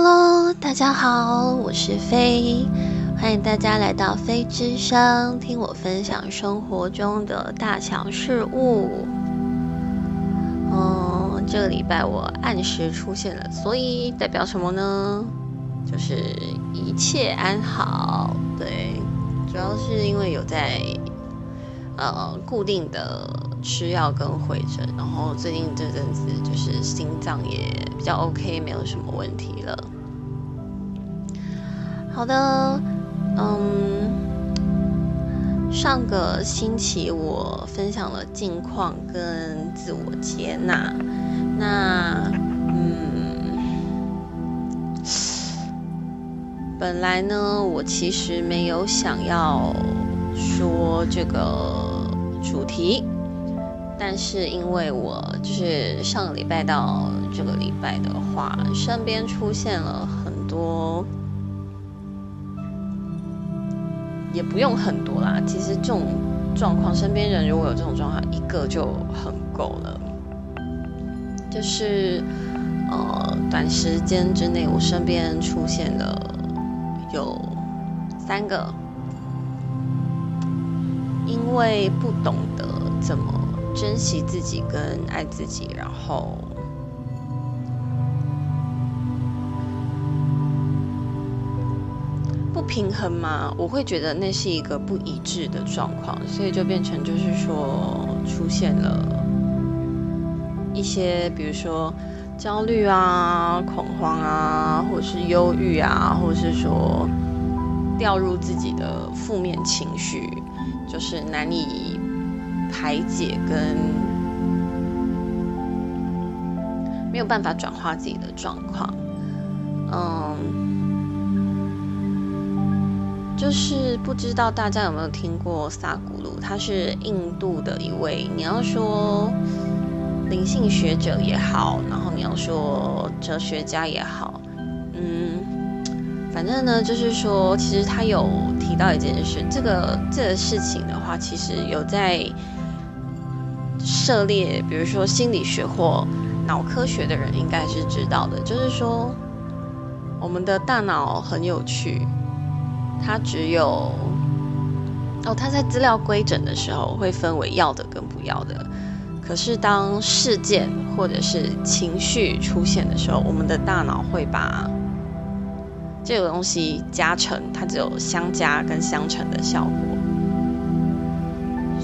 Hello，大家好，我是飞，欢迎大家来到飞之声，听我分享生活中的大小事物。嗯，这个礼拜我按时出现了，所以代表什么呢？就是一切安好。对，主要是因为有在呃固定的吃药跟会诊，然后最近这阵子就是心脏也比较 OK，没有什么问题了。好的，嗯，上个星期我分享了近况跟自我接纳，那嗯，本来呢，我其实没有想要说这个主题，但是因为我就是上个礼拜到这个礼拜的话，身边出现了很多。也不用很多啦，其实这种状况，身边人如果有这种状况，一个就很够了。就是呃，短时间之内，我身边出现了有三个，因为不懂得怎么珍惜自己跟爱自己，然后。平衡吗？我会觉得那是一个不一致的状况，所以就变成就是说出现了一些，比如说焦虑啊、恐慌啊，或者是忧郁啊，或者是说掉入自己的负面情绪，就是难以排解跟没有办法转化自己的状况，嗯。就是不知道大家有没有听过萨古鲁，他是印度的一位，你要说灵性学者也好，然后你要说哲学家也好，嗯，反正呢，就是说，其实他有提到一件事，这个这个事情的话，其实有在涉猎，比如说心理学或脑科学的人应该是知道的，就是说，我们的大脑很有趣。它只有哦，它在资料规整的时候会分为要的跟不要的。可是当事件或者是情绪出现的时候，我们的大脑会把这个东西加成，它只有相加跟相乘的效果。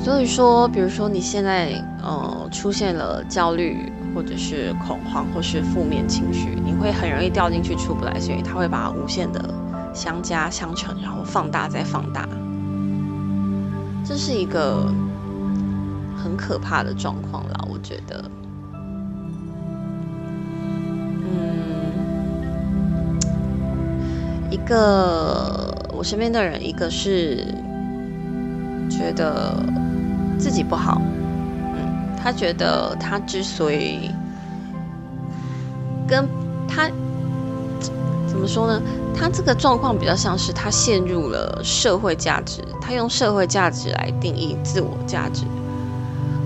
所以说，比如说你现在呃出现了焦虑或者是恐慌或是负面情绪，你会很容易掉进去出不来，所以它会把无限的。相加相乘，然后放大再放大，这是一个很可怕的状况啦。我觉得，嗯，一个我身边的人，一个是觉得自己不好，嗯，他觉得他之所以跟他。怎么说呢？他这个状况比较像是他陷入了社会价值，他用社会价值来定义自我价值。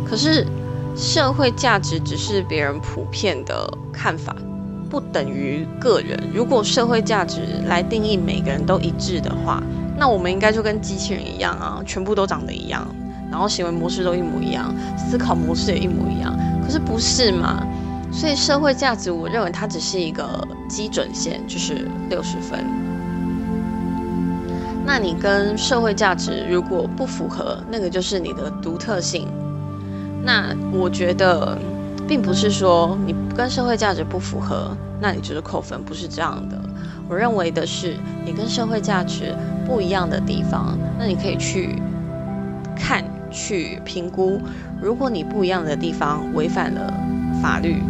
可是社会价值只是别人普遍的看法，不等于个人。如果社会价值来定义每个人都一致的话，那我们应该就跟机器人一样啊，全部都长得一样，然后行为模式都一模一样，思考模式也一模一样。可是不是嘛？所以社会价值，我认为它只是一个基准线，就是六十分。那你跟社会价值如果不符合，那个就是你的独特性。那我觉得，并不是说你跟社会价值不符合，那你就是扣分，不是这样的。我认为的是，你跟社会价值不一样的地方，那你可以去看、去评估。如果你不一样的地方违反了法律。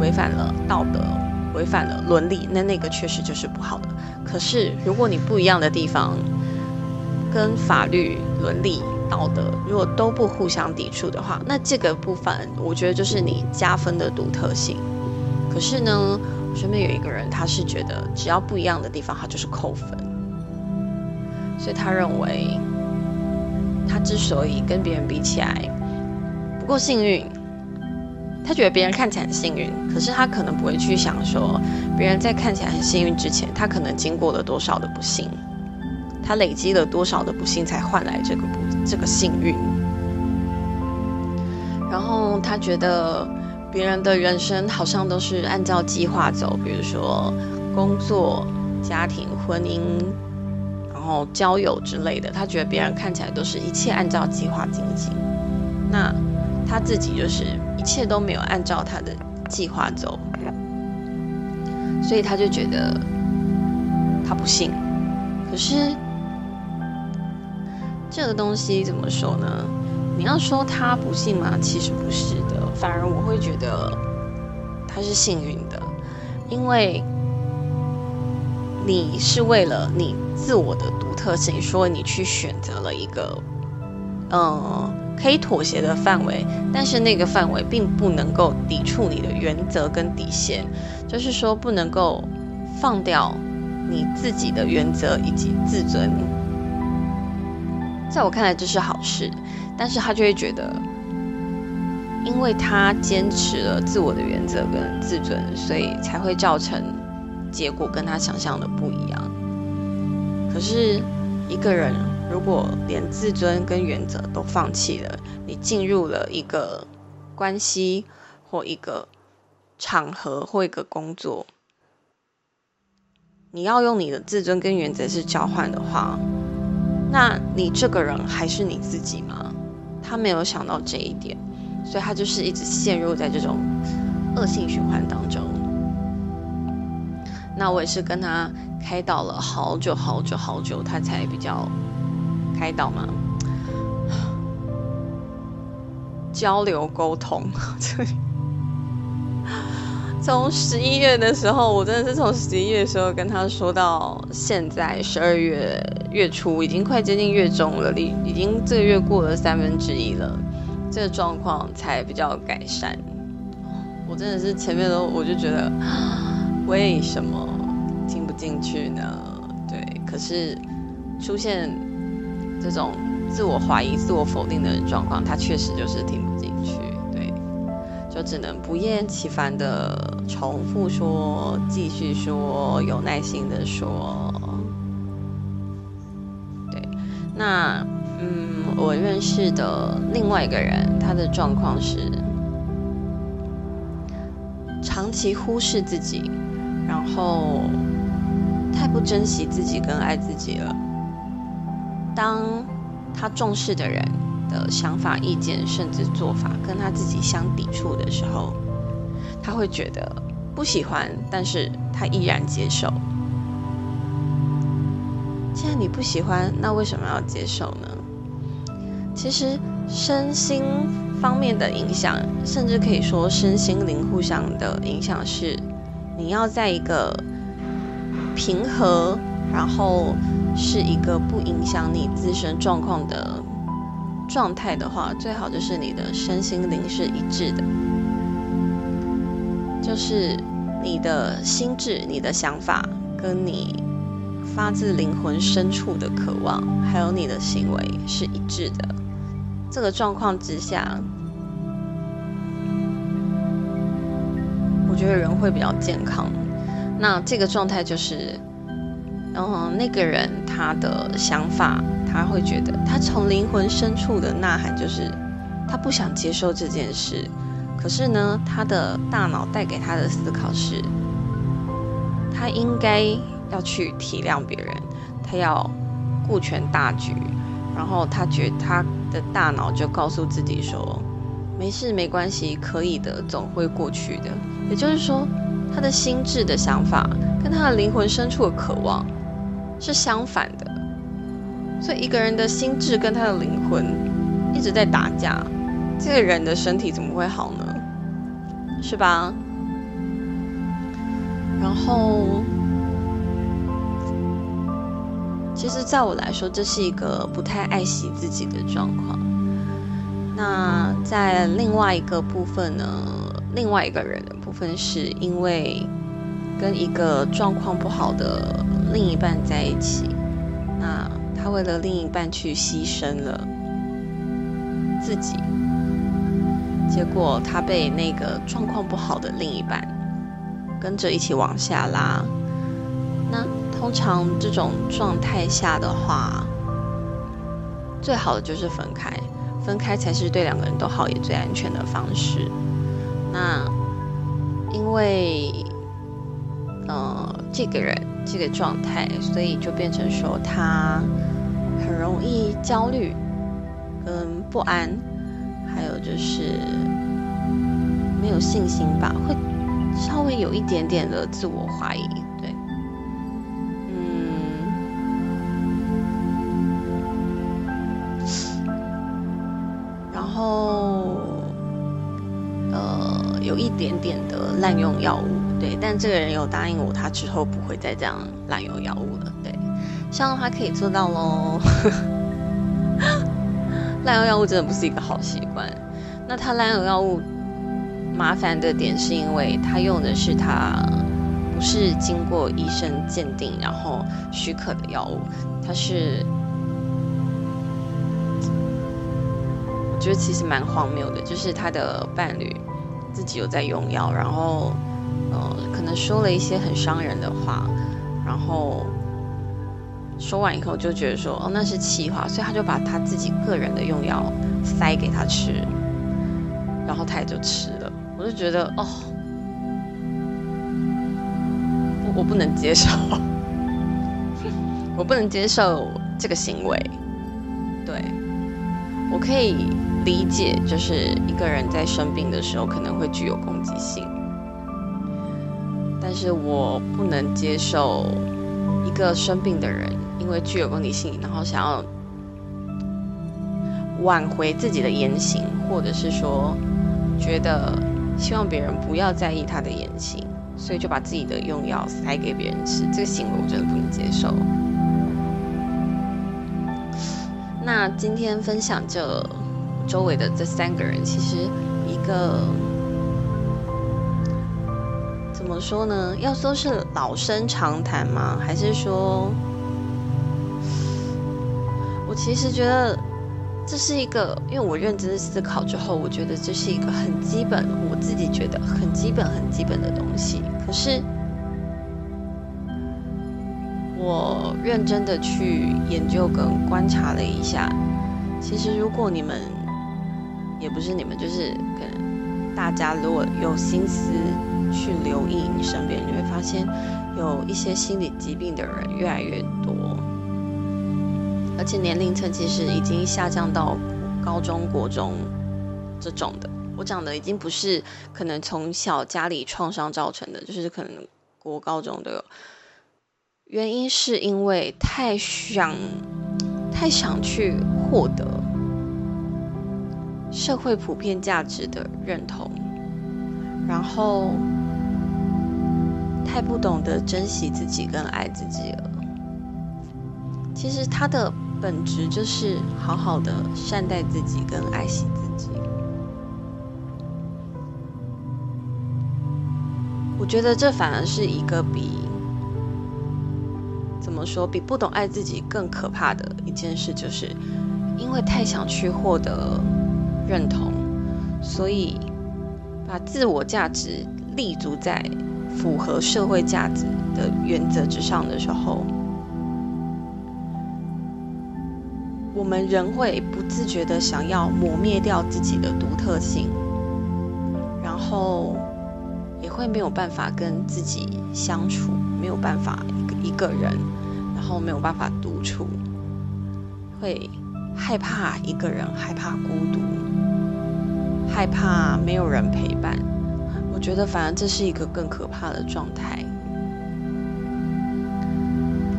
违反了道德，违反了伦理，那那个确实就是不好的。可是，如果你不一样的地方跟法律、伦理、道德如果都不互相抵触的话，那这个部分我觉得就是你加分的独特性。可是呢，我身边有一个人，他是觉得只要不一样的地方，他就是扣分。所以他认为，他之所以跟别人比起来不够幸运。他觉得别人看起来很幸运，可是他可能不会去想说，别人在看起来很幸运之前，他可能经过了多少的不幸，他累积了多少的不幸才换来这个不这个幸运。然后他觉得别人的人生好像都是按照计划走，比如说工作、家庭、婚姻，然后交友之类的。他觉得别人看起来都是一切按照计划进行，那他自己就是一切都没有按照他的计划走，所以他就觉得他不幸。可是这个东西怎么说呢？你要说他不幸吗？其实不是的，反而我会觉得他是幸运的，因为你是为了你自我的独特性，所以你去选择了一个嗯可以妥协的范围，但是那个范围并不能够抵触你的原则跟底线，就是说不能够放掉你自己的原则以及自尊。在我看来，这是好事。但是他就会觉得，因为他坚持了自我的原则跟自尊，所以才会造成结果跟他想象的不一样。可是一个人如果连自尊跟原则都放弃了，你进入了一个关系或一个场合或一个工作，你要用你的自尊跟原则是交换的话，那你这个人还是你自己吗？他没有想到这一点，所以他就是一直陷入在这种恶性循环当中。那我也是跟他开导了好久好久好久，他才比较开导嘛，交流沟通。从十一月的时候，我真的是从十一月的时候跟他说到现在十二月月初，已经快接近月中了，已已经这个月过了三分之一了，这个状况才比较改善。我真的是前面都我就觉得，为什么听不进去呢？对，可是出现这种自我怀疑、自我否定的状况，他确实就是听不进去。对就只能不厌其烦的重复说，继续说，有耐心的说。对，那嗯，我认识的另外一个人，他的状况是长期忽视自己，然后太不珍惜自己跟爱自己了。当他重视的人。的想法、意见，甚至做法跟他自己相抵触的时候，他会觉得不喜欢，但是他依然接受。既然你不喜欢，那为什么要接受呢？其实身心方面的影响，甚至可以说身心灵互相的影响，是你要在一个平和，然后是一个不影响你自身状况的。状态的话，最好就是你的身心灵是一致的，就是你的心智、你的想法，跟你发自灵魂深处的渴望，还有你的行为是一致的。这个状况之下，我觉得人会比较健康。那这个状态就是，然后那个人他的想法。他会觉得，他从灵魂深处的呐喊就是，他不想接受这件事。可是呢，他的大脑带给他的思考是，他应该要去体谅别人，他要顾全大局。然后他觉他的大脑就告诉自己说，没事没关系，可以的，总会过去的。也就是说，他的心智的想法跟他的灵魂深处的渴望是相反的。所以一个人的心智跟他的灵魂一直在打架，这个人的身体怎么会好呢？是吧？然后，其实，在我来说，这是一个不太爱惜自己的状况。那在另外一个部分呢？另外一个人的部分，是因为跟一个状况不好的另一半在一起，那。他为了另一半去牺牲了自己，结果他被那个状况不好的另一半跟着一起往下拉。那通常这种状态下的话，最好的就是分开，分开才是对两个人都好也最安全的方式。那因为呃这个人这个状态，所以就变成说他很容易焦虑跟不安，还有就是没有信心吧，会稍微有一点点的自我怀疑。对，嗯，然后呃，有一点点的滥用药物，对，但这个人有答应我，他之后不会再这样滥用药物了，对，希望他可以做到喽。滥用药物真的不是一个好习惯。那他滥用药物麻烦的点是因为他用的是他不是经过医生鉴定然后许可的药物，他是我觉得其实蛮荒谬的，就是他的伴侣。自己有在用药，然后，呃，可能说了一些很伤人的话，然后说完以后就觉得说，哦，那是气话，所以他就把他自己个人的用药塞给他吃，然后他也就吃了。我就觉得，哦，我我不能接受，我不能接受这个行为。对，我可以。理解就是一个人在生病的时候可能会具有攻击性，但是我不能接受一个生病的人因为具有攻击性，然后想要挽回自己的言行，或者是说觉得希望别人不要在意他的言行，所以就把自己的用药塞给别人吃，这个行为我真的不能接受。那今天分享这。周围的这三个人，其实一个怎么说呢？要说是老生常谈吗？还是说，我其实觉得这是一个，因为我认真思考之后，我觉得这是一个很基本，我自己觉得很基本、很基本的东西。可是我认真的去研究跟观察了一下，其实如果你们。也不是你们，就是可能大家如果有心思去留意你身边，你会发现有一些心理疾病的人越来越多，而且年龄层其实已经下降到高中国中这种的。我讲的已经不是可能从小家里创伤造成的，就是可能国高中都有。原因是因为太想太想去获得。社会普遍价值的认同，然后太不懂得珍惜自己跟爱自己了。其实它的本质就是好好的善待自己跟爱惜自己。我觉得这反而是一个比怎么说比不懂爱自己更可怕的一件事，就是因为太想去获得。认同，所以把自我价值立足在符合社会价值的原则之上的时候，我们人会不自觉的想要磨灭掉自己的独特性，然后也会没有办法跟自己相处，没有办法一个一个人，然后没有办法独处，会害怕一个人，害怕孤独。害怕没有人陪伴，觉得反而这是一个更可怕的状态。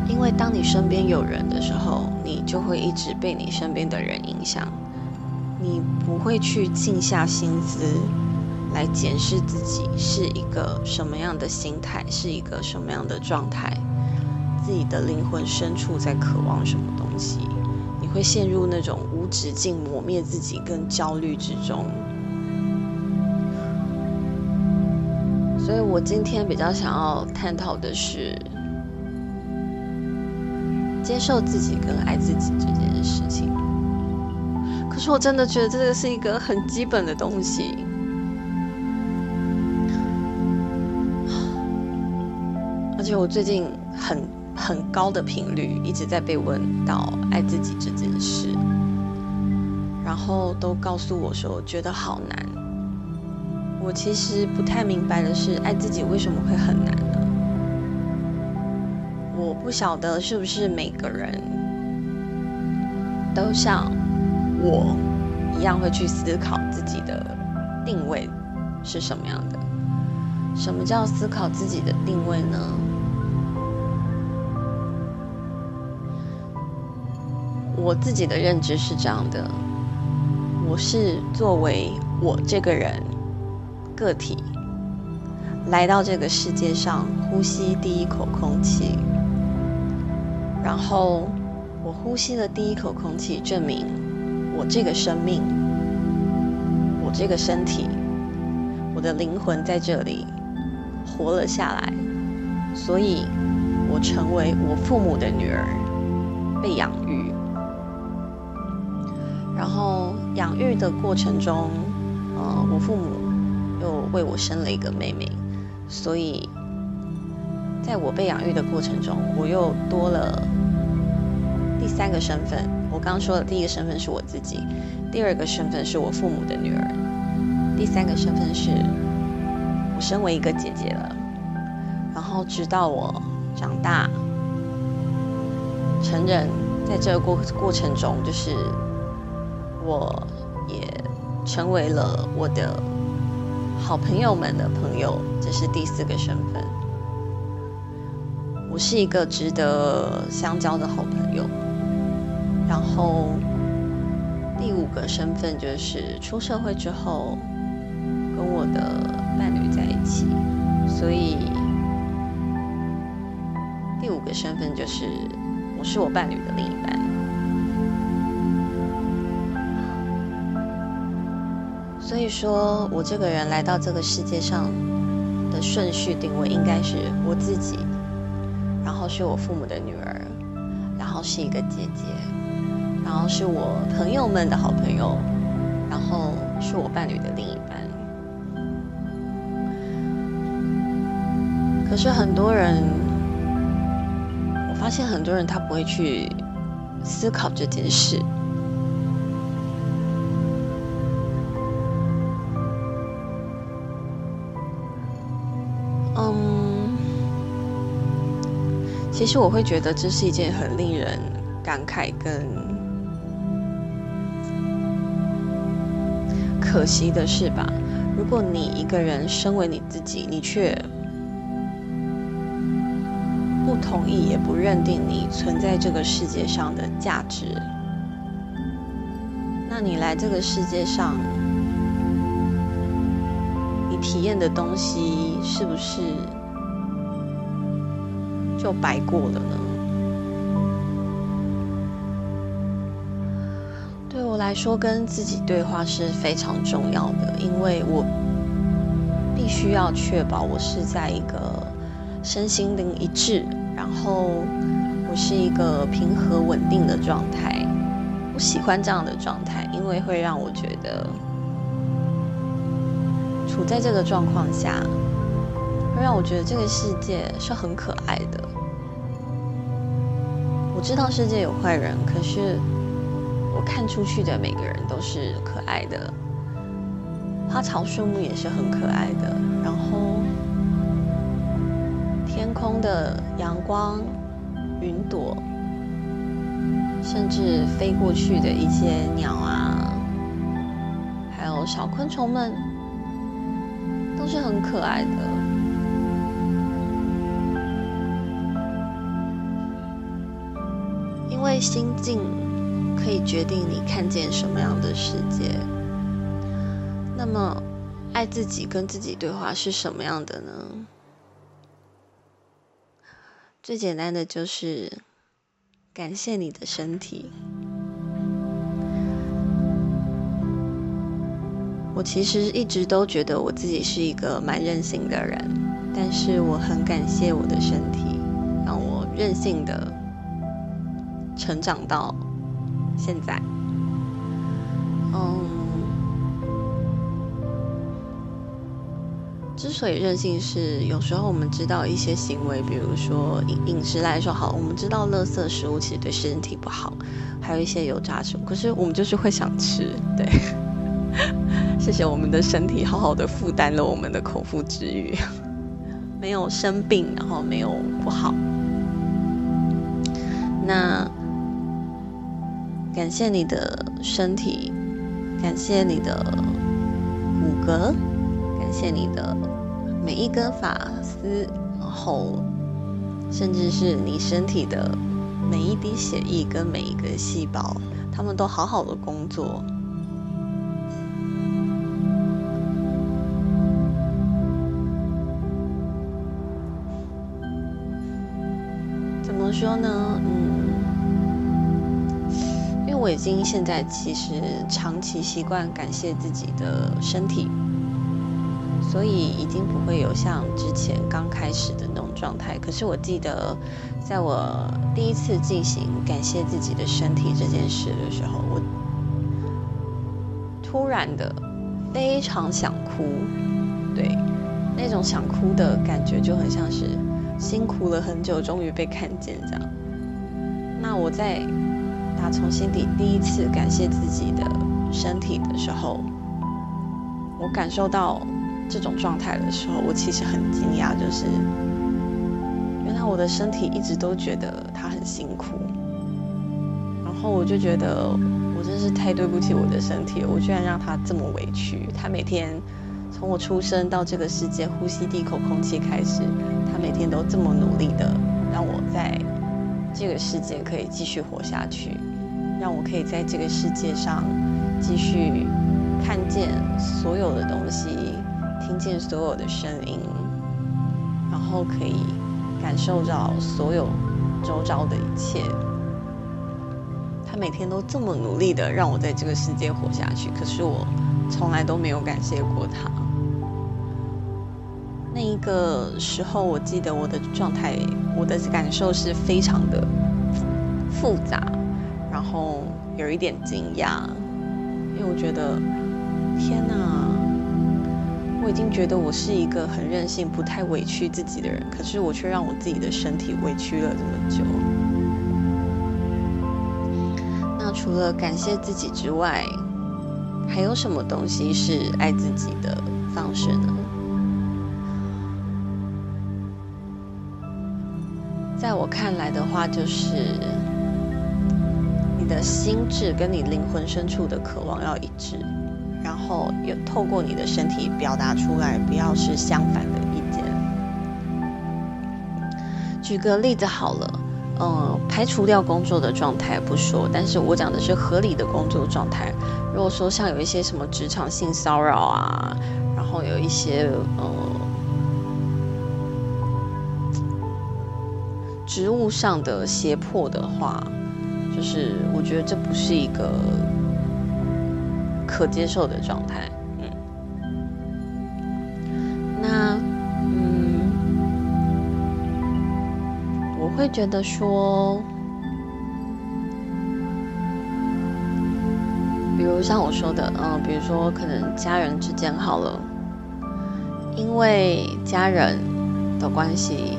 因为当你身边有人的时候，你就会一直被你身边的人影响，你不会去静下心思来检视自己是一个什么样的心态，是一个什么样的状态，自己的灵魂深处在渴望什么东西，你会陷入那种无止境磨灭自己跟焦虑之中。所以我今天比较想要探讨的是，接受自己跟爱自己这件事情。可是我真的觉得这个是一个很基本的东西。而且我最近很很高的频率一直在被问到爱自己这件事，然后都告诉我说觉得好难。我其实不太明白的是，爱自己为什么会很难呢？我不晓得是不是每个人都像我一样会去思考自己的定位是什么样的？什么叫思考自己的定位呢？我自己的认知是这样的：我是作为我这个人个体。来到这个世界上，呼吸第一口空气，然后我呼吸的第一口空气，证明我这个生命，我这个身体，我的灵魂在这里活了下来，所以我成为我父母的女儿，被养育。然后养育的过程中，呃，我父母又为我生了一个妹妹，所以在我被养育的过程中，我又多了第三个身份。我刚刚说的第一个身份是我自己，第二个身份是我父母的女儿，第三个身份是我身为一个姐姐了。然后直到我长大成人，在这个过过程中，就是。我也成为了我的好朋友们的朋友，这是第四个身份。我是一个值得相交的好朋友。然后第五个身份就是出社会之后跟我的伴侣在一起，所以第五个身份就是我是我伴侣的另一半。以说，我这个人来到这个世界上的顺序定位，应该是我自己，然后是我父母的女儿，然后是一个姐姐，然后是我朋友们的好朋友，然后是我伴侣的另一半。可是很多人，我发现很多人他不会去思考这件事。其实我会觉得这是一件很令人感慨跟可惜的事吧。如果你一个人身为你自己，你却不同意也不认定你存在这个世界上的价值，那你来这个世界上，你体验的东西是不是？就白过了呢。对我来说，跟自己对话是非常重要的，因为我必须要确保我是在一个身心灵一致，然后我是一个平和稳定的状态。我喜欢这样的状态，因为会让我觉得处在这个状况下。会让我觉得这个世界是很可爱的。我知道世界有坏人，可是我看出去的每个人都是可爱的。花草树木也是很可爱的，然后天空的阳光、云朵，甚至飞过去的一些鸟啊，还有小昆虫们，都是很可爱的。心境可以决定你看见什么样的世界。那么，爱自己跟自己对话是什么样的呢？最简单的就是感谢你的身体。我其实一直都觉得我自己是一个蛮任性的人，但是我很感谢我的身体，让我任性的。成长到现在，嗯，之所以任性，是有时候我们知道一些行为，比如说饮饮食来说，好，我们知道垃圾食物其实对身体不好，还有一些油炸食物，可是我们就是会想吃，对。谢谢我们的身体，好好的负担了我们的口腹之欲，没有生病，然后没有不好。那感谢你的身体，感谢你的骨骼，感谢你的每一根发丝，然后甚至是你身体的每一滴血液跟每一个细胞，他们都好好的工作。怎么说呢？我已经现在其实长期习惯感谢自己的身体，所以已经不会有像之前刚开始的那种状态。可是我记得，在我第一次进行感谢自己的身体这件事的时候，我突然的非常想哭，对，那种想哭的感觉就很像是辛苦了很久，终于被看见这样。那我在。他从心底第一次感谢自己的身体的时候，我感受到这种状态的时候，我其实很惊讶，就是原来我的身体一直都觉得它很辛苦，然后我就觉得我真是太对不起我的身体，我居然让它这么委屈。它每天从我出生到这个世界呼吸第一口空气开始，它每天都这么努力的让我在这个世界可以继续活下去。让我可以在这个世界上继续看见所有的东西，听见所有的声音，然后可以感受到所有周遭的一切。他每天都这么努力的让我在这个世界活下去，可是我从来都没有感谢过他。个时候，我记得我的状态，我的感受是非常的复杂。然后有一点惊讶，因为我觉得，天哪！我已经觉得我是一个很任性、不太委屈自己的人，可是我却让我自己的身体委屈了这么久。那除了感谢自己之外，还有什么东西是爱自己的方式呢？在我看来的话，就是。你的心智跟你灵魂深处的渴望要一致，然后也透过你的身体表达出来，不要是相反的意见。举个例子好了，嗯，排除掉工作的状态不说，但是我讲的是合理的工作状态。如果说像有一些什么职场性骚扰啊，然后有一些嗯职务上的胁迫的话。就是我觉得这不是一个可接受的状态，嗯，那嗯，我会觉得说，比如像我说的，嗯，比如说可能家人之间好了，因为家人的关系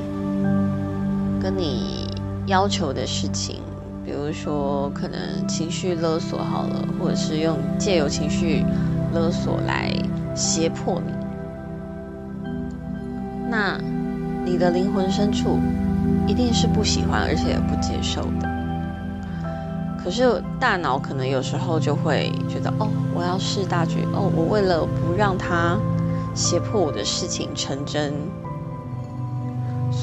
跟你要求的事情。比如说，可能情绪勒索好了，或者是用借由情绪勒索来胁迫你，那你的灵魂深处一定是不喜欢，而且也不接受的。可是大脑可能有时候就会觉得，哦，我要试大局，哦，我为了不让他胁迫我的事情成真。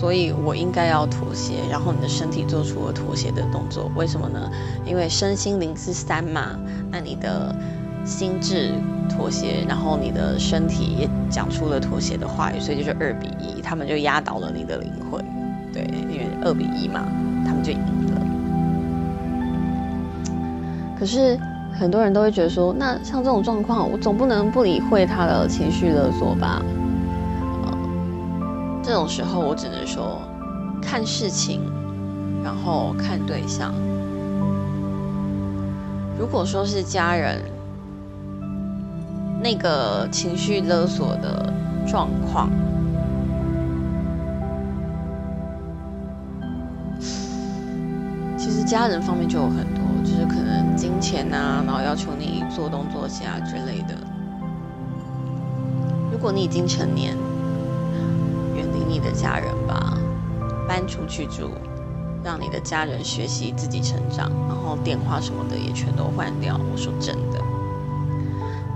所以我应该要妥协，然后你的身体做出了妥协的动作，为什么呢？因为身心灵是三嘛，那你的心智妥协，然后你的身体也讲出了妥协的话语，所以就是二比一，他们就压倒了你的灵魂，对，因为二比一嘛，他们就赢了。可是很多人都会觉得说，那像这种状况，我总不能不理会他的情绪勒索吧？这种时候，我只能说，看事情，然后看对象。如果说是家人，那个情绪勒索的状况。其实家人方面就有很多，就是可能金钱啊，然后要求你做东做西啊之类的。如果你已经成年，家人吧，搬出去住。让你的家人学习自己成长，然后电话什么的也全都换掉。我说真的。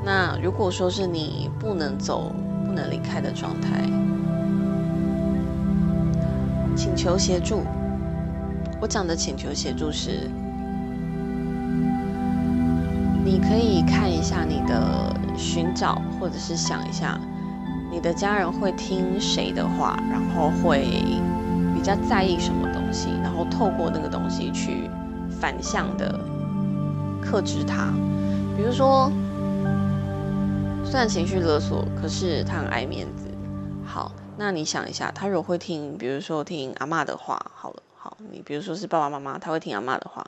那如果说是你不能走、不能离开的状态，请求协助。我讲的请求协助是，你可以看一下你的寻找，或者是想一下，你的家人会听谁的话，然后会比较在意什么东西。然后透过那个东西去反向的克制他，比如说，虽然情绪勒索，可是他很爱面子。好，那你想一下，他如果会听，比如说听阿妈的话，好了，好，你比如说是爸爸妈妈，他会听阿妈的话，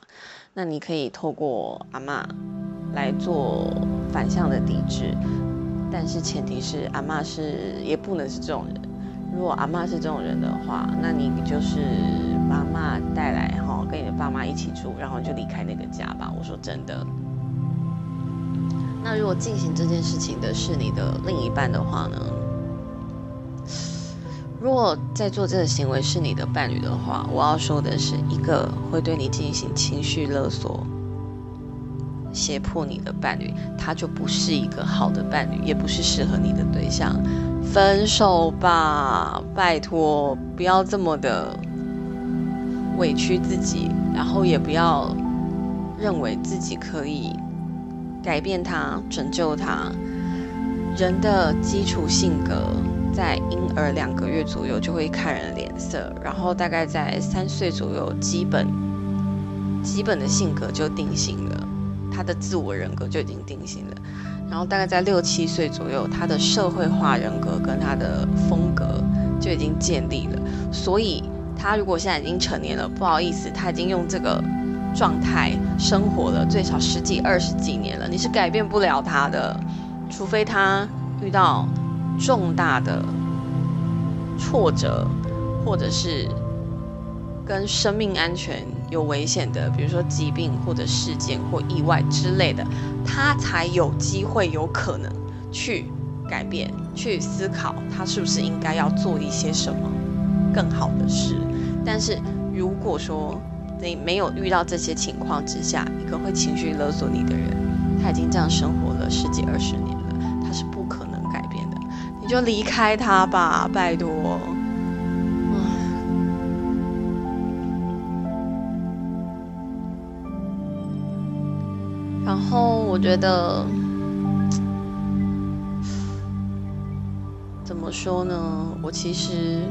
那你可以透过阿妈来做反向的抵制，但是前提是阿妈是也不能是这种人。如果阿妈是这种人的话，那你就是把妈带来哈，跟你的爸妈一起住，然后就离开那个家吧。我说真的。那如果进行这件事情的是你的另一半的话呢？如果在做这个行为是你的伴侣的话，我要说的是，一个会对你进行情绪勒索、胁迫你的伴侣，他就不是一个好的伴侣，也不是适合你的对象。分手吧，拜托，不要这么的委屈自己，然后也不要认为自己可以改变他、拯救他。人的基础性格在婴儿两个月左右就会看人脸色，然后大概在三岁左右，基本基本的性格就定型，他的自我人格就已经定型了。然后大概在六七岁左右，他的社会化人格跟他的风格就已经建立了。所以他如果现在已经成年了，不好意思，他已经用这个状态生活了最少十几、二十几年了，你是改变不了他的，除非他遇到重大的挫折，或者是跟生命安全。有危险的，比如说疾病或者事件或意外之类的，他才有机会有可能去改变、去思考，他是不是应该要做一些什么更好的事。但是如果说你没有遇到这些情况之下，一个会情绪勒索你的人，他已经这样生活了十几二十年了，他是不可能改变的，你就离开他吧，拜托。然后我觉得，怎么说呢？我其实，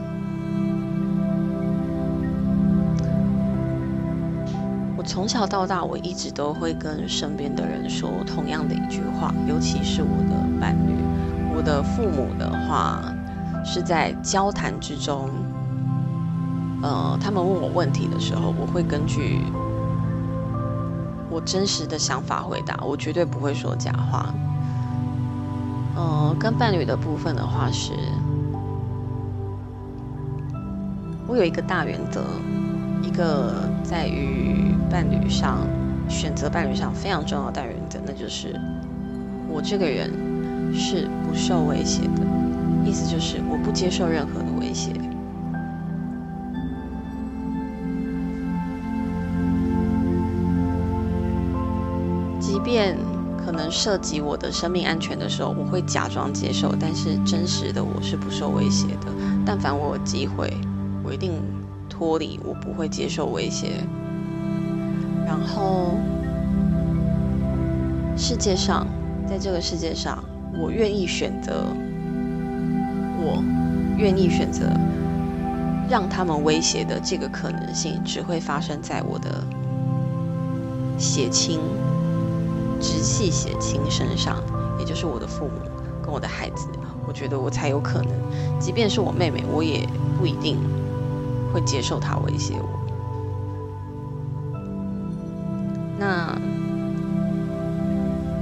我从小到大，我一直都会跟身边的人说同样的一句话，尤其是我的伴侣、我的父母的话，是在交谈之中，呃，他们问我问题的时候，我会根据。我真实的想法回答，我绝对不会说假话。嗯，跟伴侣的部分的话是，我有一个大原则，一个在于伴侣上选择伴侣上非常重要的大原则，那就是我这个人是不受威胁的，意思就是我不接受任何的威胁。即便可能涉及我的生命安全的时候，我会假装接受，但是真实的我是不受威胁的。但凡我有机会，我一定脱离，我不会接受威胁。然后，世界上，在这个世界上，我愿意选择，我愿意选择让他们威胁的这个可能性，只会发生在我的血亲。直系血亲身上，也就是我的父母跟我的孩子，我觉得我才有可能。即便是我妹妹，我也不一定会接受她威胁我。那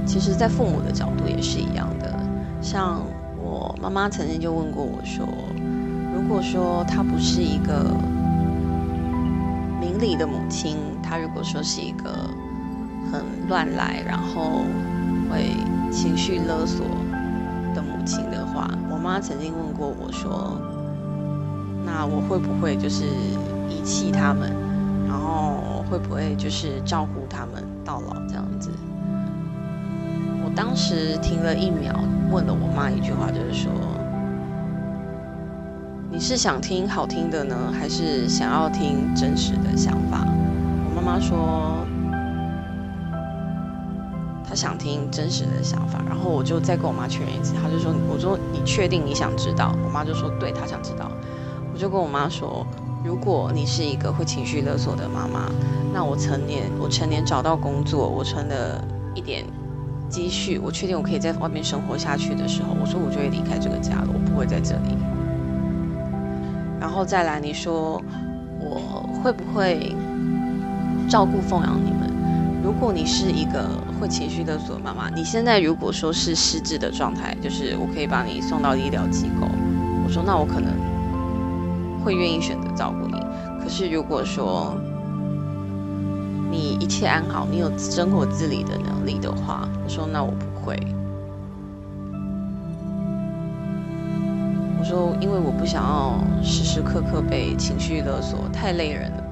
其实，在父母的角度也是一样的。像我妈妈曾经就问过我说，如果说她不是一个明理的母亲，她如果说是一个很乱来，然后会情绪勒索的母亲的话，我妈曾经问过我说，那我会不会就是遗弃他们，然后会不会就是照顾他们到老这样子？我当时停了一秒，问了我妈一句话，就是说，你是想听好听的呢，还是想要听真实的想法？我妈妈说，想听真实的想法。然后我就再跟我妈确认一次，她就说，我说你确定你想知道？我妈就说，对，她想知道。我就跟我妈说，如果你是一个会情绪勒索的妈妈，那我成年，我成年找到工作，我存了一点。积蓄，我确定我可以在外面生活下去的时候，我说我就会离开这个家了，我不会在这里。然后再来，你说我会不会照顾奉养你？如果你是一个会情绪勒索的妈妈，你现在如果说是失智的状态，就是我可以把你送到医疗机构，我说那我可能会愿意选择照顾你。可是如果说你一切安好，你有生活自理的能力的话，我说那我不会。我说因为我不想要时时刻刻被情绪勒索，太累人了。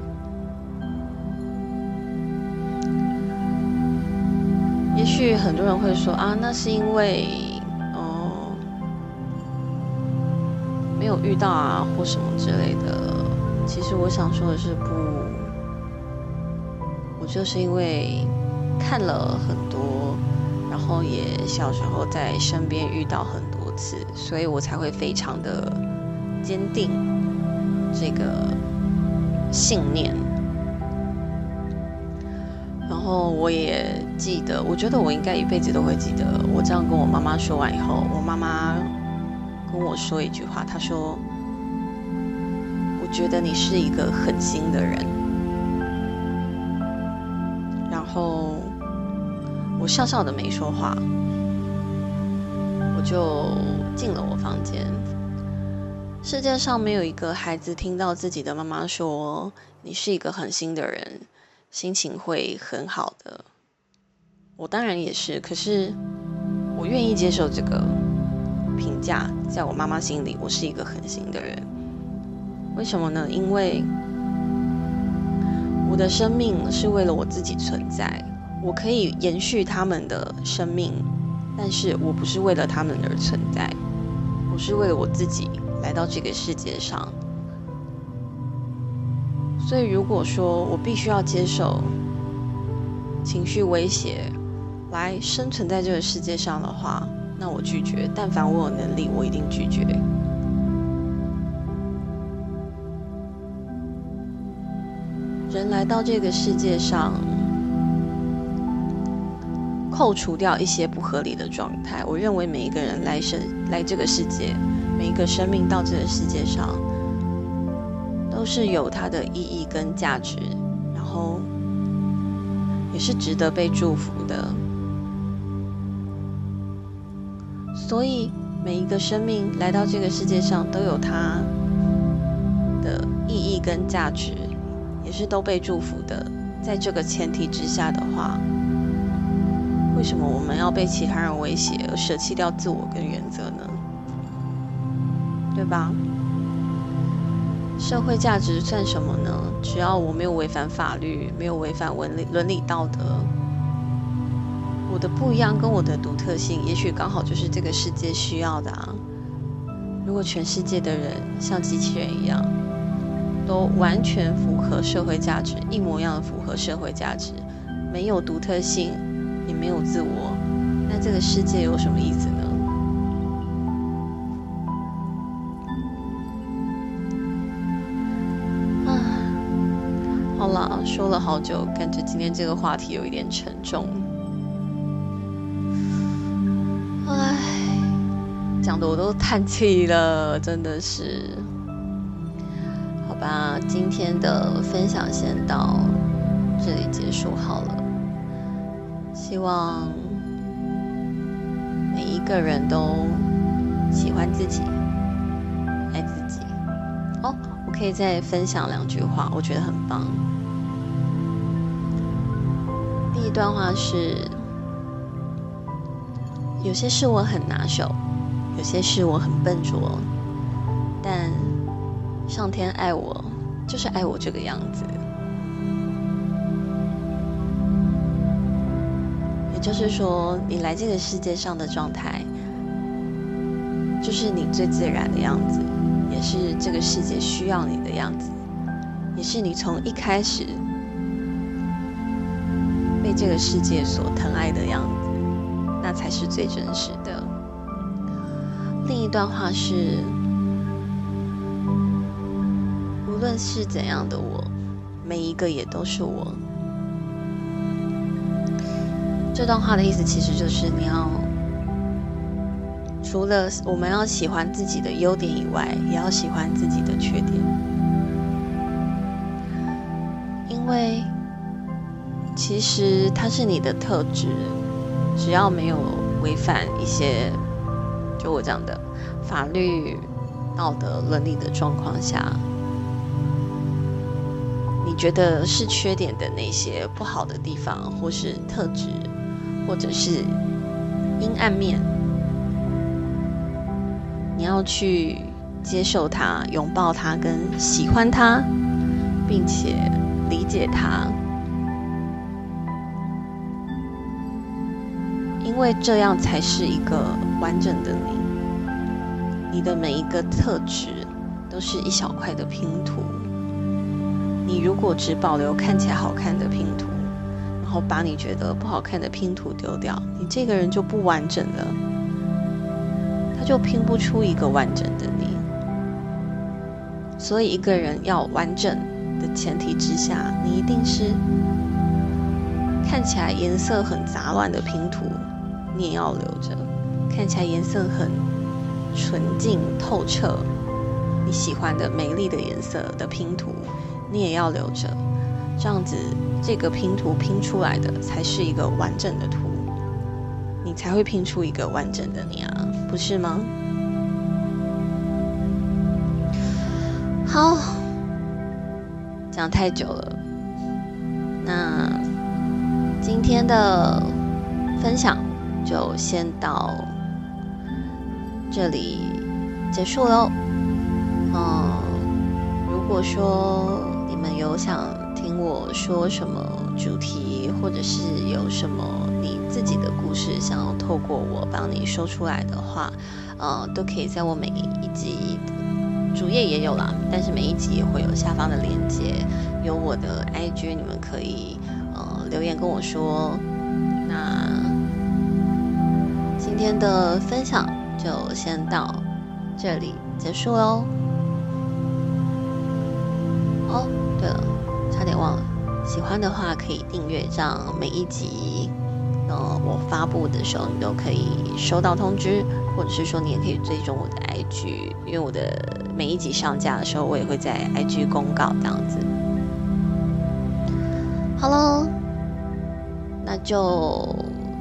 许很多人会说啊，那是因为哦没有遇到啊，或什么之类的。其实我想说的是不。我就是因为看了很多，然后也小时候在身边遇到很多次，所以我才会非常的坚定这个信念。然后我也记得，我觉得我应该一辈子都会记得。我这样跟我妈妈说完以后，我妈妈跟我说一句话，她说：“我觉得你是一个狠心的人。”然后，我笑笑的没说话，我就进了我房间。世界上没有一个孩子听到自己的妈妈说你是一个狠心的人，心情会很好的。我当然也是，可是我愿意接受这个评价，在我妈妈心里，我是一个狠心的人。为什么呢？因为。我的生命是为了我自己存在，我可以延续他们的生命，但是我不是为了他们而存在，我是为了我自己来到这个世界上。所以，如果说我必须要接受情绪威胁来生存在这个世界上的话，那我拒绝。但凡我有能力，我一定拒绝。人来到这个世界上，扣除掉一些不合理的状态，我认为每一个人来生来这个世界，每一个生命到这个世界上，是有它的意义跟价值，然后也是值得被祝福的。所以每一个生命来到这个世界上，都有它的意义跟价值。也是都被祝福的，在这个前提之下的话，为什么我们要被其他人威胁而舍弃掉自我跟原则呢？对吧？社会价值算什么呢？只要我没有违反法律，没有违反伦理伦理道德，我的不一样跟我的独特性，也许刚好就是这个世界需要的啊。如果全世界的人像机器人一样。都完全符合社会价值，一模一样的符合社会价值，没有独特性，也没有自我，那这个世界有什么意思说了好久，感觉今天这个话题有一点沉重。唉，讲的我都叹气了，真的是。好吧今天的分享先到这里结束好了。希望每一个人都喜欢自己，爱自己。哦，我可以再分享两句话，我觉得很棒。段话是：有些事我很拿手，有些事我很笨拙，但上天爱我，就是爱我这个样子。也就是说，你来这个世界上的状态，就是你最自然的样子，也是这个世界需要你的样子，也是你从一开始这个世界所疼爱的样子，那才是最真实的。另一段话是：无论是怎样的我，每一个也都是我。这段话的意思其实就是你要除了我们要喜欢自己的优点以外，也要喜欢自己的缺点，因为其实它是你的特质，只要没有违反一些就我讲的法律、道德、伦理的状况下，你觉得是缺点的那些不好的地方或是特质。或者是阴暗面，你要去接受它、拥抱它、跟喜欢它，并且理解它，因为这样才是一个完整的你。你的每一个特质都是一小块的拼图，你如果只保留看起来好看的拼图。然后把你觉得不好看的拼图丢掉，你这个人就不完整了，他就拼不出一个完整的你。所以一个人要完整的前提之下，你一定是看起来颜色很杂乱的拼图，你也要留着；看起来颜色很纯净透彻、你喜欢的美丽的颜色的拼图，你也要留着。这样子，这个拼图拼出来的才是一个完整的图，你才会拼出一个完整的你啊，不是吗？好，讲太久了，那今天的分享就先到这里结束喽。嗯，如果说你们有想。听我说什么主题，或者是有什么你自己的故事想要透过我帮你说出来的话，呃，都可以在我每一集主页也有啦，但是每一集也会有下方的链接，有我的 IG，你们可以呃留言跟我说。那今天的分享就先到这里结束喽。哦，对了。差点忘了，喜欢的话可以订阅，这样每一集，呃，我发布的时候你都可以收到通知，或者是说你也可以追踪我的 IG，因为我的每一集上架的时候，我也会在 IG 公告这样子。好喽，那就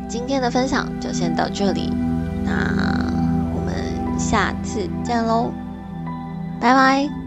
今天的分享就先到这里，那我们下次见喽，拜拜。